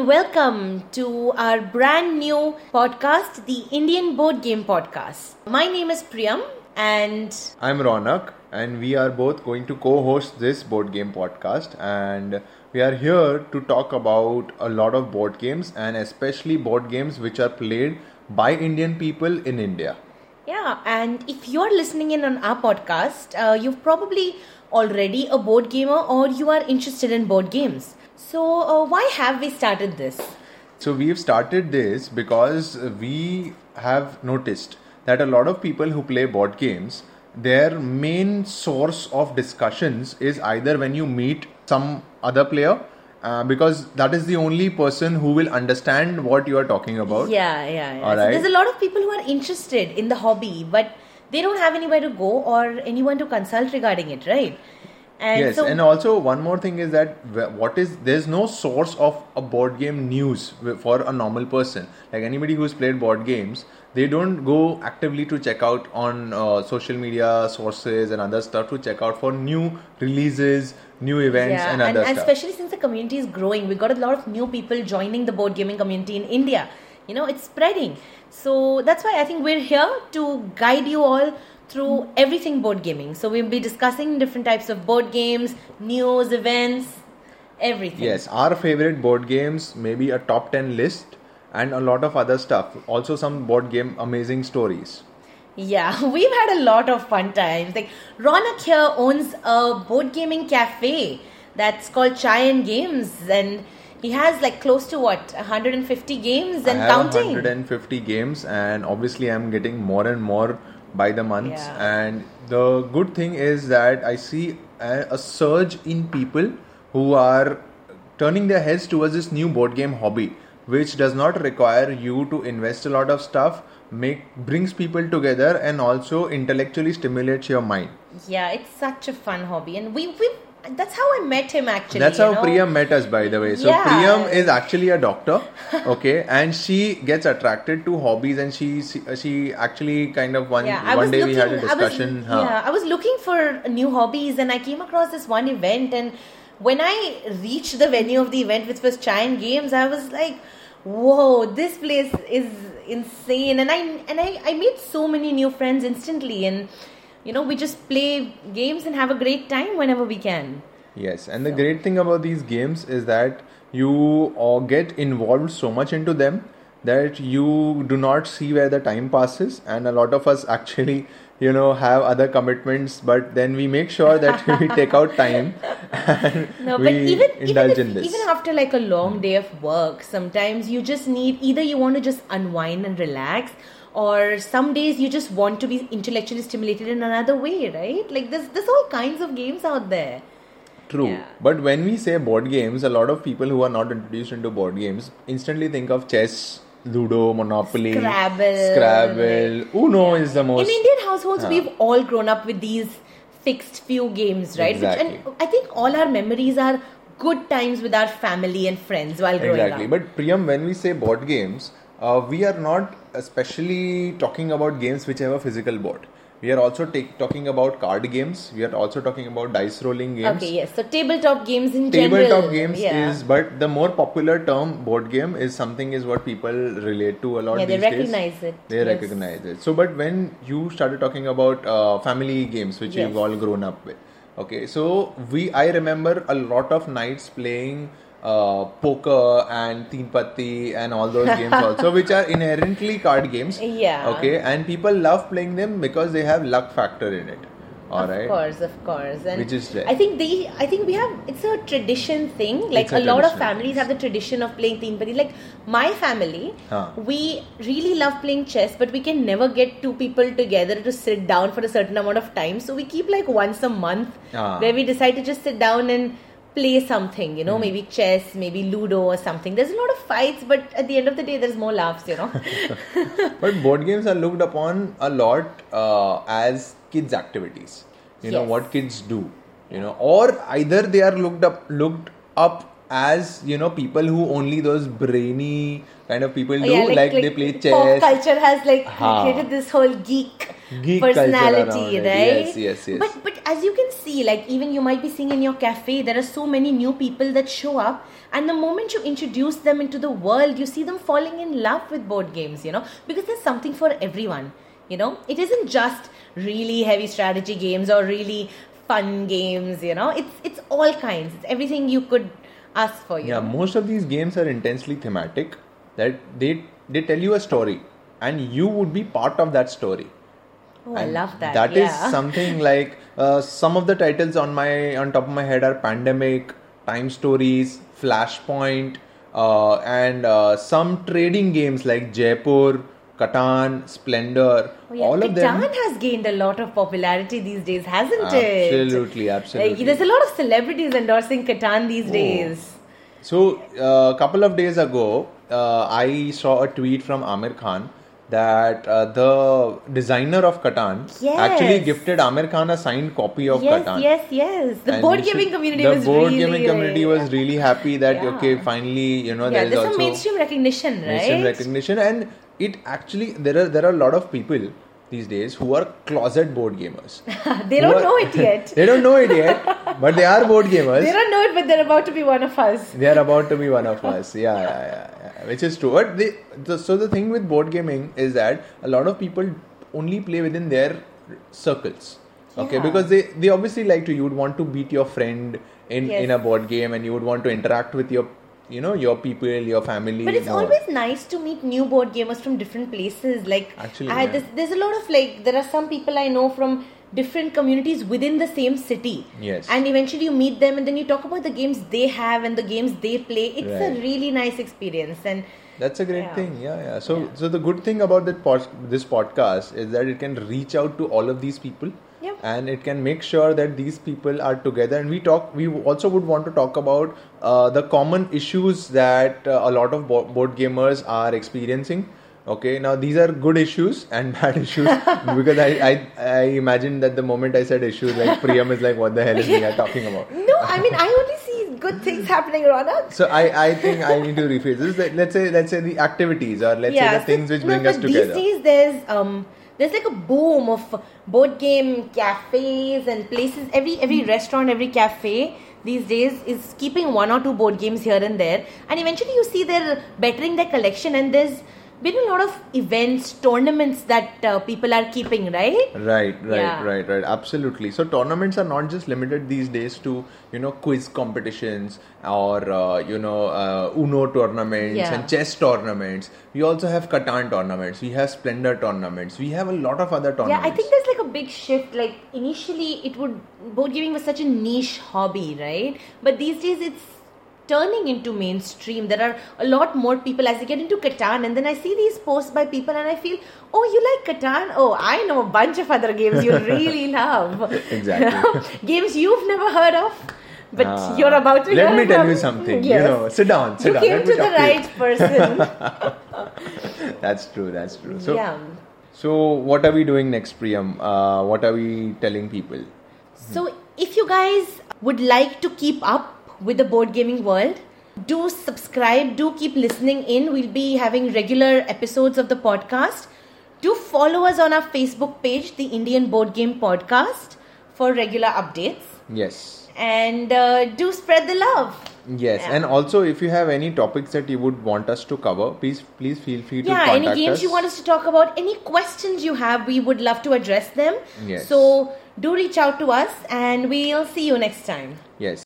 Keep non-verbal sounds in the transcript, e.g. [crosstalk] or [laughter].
and welcome to our brand new podcast, the Indian Board Game Podcast. My name is Priyam, and I'm Ronak, and we are both going to co host this board game podcast. And we are here to talk about a lot of board games, and especially board games which are played by Indian people in India. Yeah, and if you're listening in on our podcast, uh, you've probably already a board gamer or you are interested in board games. So, uh, why have we started this? So we've started this because we have noticed that a lot of people who play board games, their main source of discussions is either when you meet some other player, uh, because that is the only person who will understand what you are talking about. Yeah, yeah, yeah. All So there's a lot of people who are interested in the hobby, but they don't have anywhere to go or anyone to consult regarding it, right? And yes, so, and also one more thing is that what is there's no source of a board game news for a normal person. Like anybody who's played board games, they don't go actively to check out on uh, social media sources and other stuff to check out for new releases, new events, yeah, and and, other and stuff. especially since the community is growing, we got a lot of new people joining the board gaming community in India. You know, it's spreading. So that's why I think we're here to guide you all through everything board gaming. So we'll be discussing different types of board games, news, events, everything. Yes, our favorite board games, maybe a top 10 list, and a lot of other stuff. Also, some board game amazing stories. Yeah, [laughs] we've had a lot of fun times. Like Ronak here owns a board gaming cafe that's called Chai and Games, and he has like close to what 150 games and I have counting. 150 games, and obviously, I'm getting more and more by the month. Yeah. And the good thing is that I see a, a surge in people who are turning their heads towards this new board game hobby, which does not require you to invest a lot of stuff. Make brings people together and also intellectually stimulates your mind. Yeah, it's such a fun hobby, and we we that's how I met him actually. That's how know? Priyam met us, by the way. So Yeah. Priyam is actually a doctor, [laughs] okay, and she gets attracted to hobbies, and she she, uh, she actually kind of one Yeah, one day looking. we had a I was, discussion. huh. yeah, I was looking for new hobbies, and I came across this one event. And when I reached the venue of the event, which was and Games, I was like, "Whoa, this place is insane!" And I and I, I made so many new friends instantly, and you know, we just play games and have a great time whenever we can. Yes, and the great thing about these games is that you uh, get involved so much into them that you do not see where the time passes, and a lot of us actually, you know, have other commitments, but then we make sure that [laughs] we take out time and No, we but even even, indulge if, in this. even after like a long day of work, sometimes you just need either you want to just unwind and relax, or some days you just want to be intellectually stimulated in another way, right? Like there's there's all kinds of games out there. True. Yeah. But when we say board games, a lot of people who are not introduced into board games instantly think of chess, Ludo, Monopoly, Scrabble, Scrabble. Uno is the most. In Indian households, Huh. we've all grown up with these fixed few games, right? Which, Exactly. and I think all our memories are good times with our family and friends while growing Exactly. up. Exactly. But Priyam, when we say board games, uh, we are not especially talking about games which have a physical board. We are also take, talking about card games. We are also talking about dice rolling games. okay, yes. So tabletop games in general. Tabletop games yeah. is, but the more popular term board game is something is what people relate to a lot. Yeah, they these days. recognize it. They Yes. recognize it. So, but when you started talking about uh, family games, which Yes. you've all grown up with, okay. So we, I remember a lot of nights playing uh, poker and teen patti and all those games [laughs] also, which are inherently card games. Yeah. Okay, and people love playing them because they have luck factor in it. All of right. course, of course, and Which is. I think they, I think we have. It's a tradition thing. Like a a, lot of families have the tradition of playing teen patti. Like my family, Huh. we really love playing chess, but we can never get two people together to sit down for a certain amount of time. So we keep like once a month Ah. where we decide to just sit down and play something. You know, Hmm. maybe chess, maybe Ludo or something. There's a lot of fights, but at the end of the day, there's more laughs. You know. [laughs] But board games are looked upon a lot uh, as kids' activities. You know what kids do. You know, or either they are looked up looked up as you know people who only those brainy kind of people oh, do, Yeah, like, they play Pop chess. culture has like Ha. created this whole geek, Geek personality, right? Yes, yes, yes. But but as you can see, like even you might be seeing in your cafe, there are so many new people that show up, and the moment you introduce them into the world, you see them falling in love with board games, you know, because there's something for everyone. You know, it isn't just really heavy strategy games or really fun games. You know, it's it's all kinds. It's everything you could ask for. You Yeah, most of these games are intensely thematic. That they they tell you a story, and you would be part of that story. Oh, I love that. That is yeah. [laughs] something like uh, some of the titles on my on top of my head are Pandemic, Time Stories, Flashpoint, uh, and uh, some trading games like Jaipur, Catan, Splendor. Oh, yeah. All of them. Catan has gained a lot of popularity these days, hasn't it? Absolutely, absolutely. there's a lot of celebrities endorsing Catan these Oh. days. So, a couple of days ago, uh, I saw a tweet from Aamir Khan that uh, the designer of Catan Yes. actually gifted Aamir Khan a signed copy of yes, Catan. yes, yes. The And board gaming community the was board really, gaming community was really happy that Yeah. okay, finally, you know, yeah, there is also mainstream recognition, right? mainstream recognition, and it actually there are there are a lot of people these days who are closet board gamers. [laughs] they don't are- know it yet. [laughs] they don't know it yet, but they are board gamers. they don't know it, but they're about to be one of us. they are about to be one of us [laughs] yeah, yeah, yeah, yeah. which is true but they, the, so the thing with board gaming is that a lot of people only play within their circles okay Yeah. because they they obviously like to you would want to beat your friend in Yes. in a board game and you would want to interact with your you know your people your family But it's always nice to meet new board gamers from different places. Like, Actually, I, yeah. there's, there's a lot of like, there are some people I know from different communities within the same city. Yes. And eventually you meet them and then you talk about the games they have and the games they play. It's Right. a really nice experience. And That's a great Yeah. thing. Yeah, yeah. So, Yeah. so the good thing about that pod, this podcast is that it can reach out to all of these people, Yep. and it can make sure that these people are together. And we talk. We also would want to talk about uh, the common issues that uh, a lot of bo- board gamers are experiencing. Okay, now these are good issues and [laughs] bad issues [laughs] because I, I I imagine that the moment I said issues, like Priyam is like, what the hell is we are [laughs] talking about? no, I mean, I only see good things happening, Ronak. So I, I think I need to rephrase this. Let's say let's say the activities or let's say the so- things which no, bring us together. These days, there's um, there's like a boom of board game cafes and places. Every every hmm. restaurant, every cafe these days is keeping one or two board games here and there, and eventually you see they're bettering their collection. And there's been a lot of events, tournaments that uh, people are keeping, right? Right, right, Yeah. right, right. Absolutely. So tournaments are not just limited these days to you know quiz competitions or uh, you know uh, Uno tournaments Yeah. and chess tournaments. We also have Catan tournaments. We have Splendor tournaments. We have a lot of other tournaments. Yeah, I think there's like a big shift. Like initially, it would board gaming was such a niche hobby, right? But these days, it's turning into mainstream. There are a lot more people as you get into Catan, and then I see these posts by people, and I feel, oh, you like Catan? Oh, I know a bunch of other games you really [laughs] love. Exactly. [laughs] games you've never heard of, but Ah. you're about to. Let me tell you something. Yes. You know, sit down, sit you down. came to the talk to you. right person. [laughs] That's true. That's true. So, yeah. so what are we doing next, Priyam? Uh, what are we telling people? So, if you guys would like to keep up with the board gaming world, do subscribe, do keep listening in. We'll be having regular episodes of the podcast. Do follow us on our Facebook page, the Indian Board Game Podcast, for regular updates. Yes. And uh, do spread the love. Yes, Yeah. and also if you have any topics that you would want us to cover, please please feel free to contact us. Yeah, any games us. you want us to talk about, any questions you have, we would love to address them. Yes. So, do reach out to us and we'll see you next time. Yes.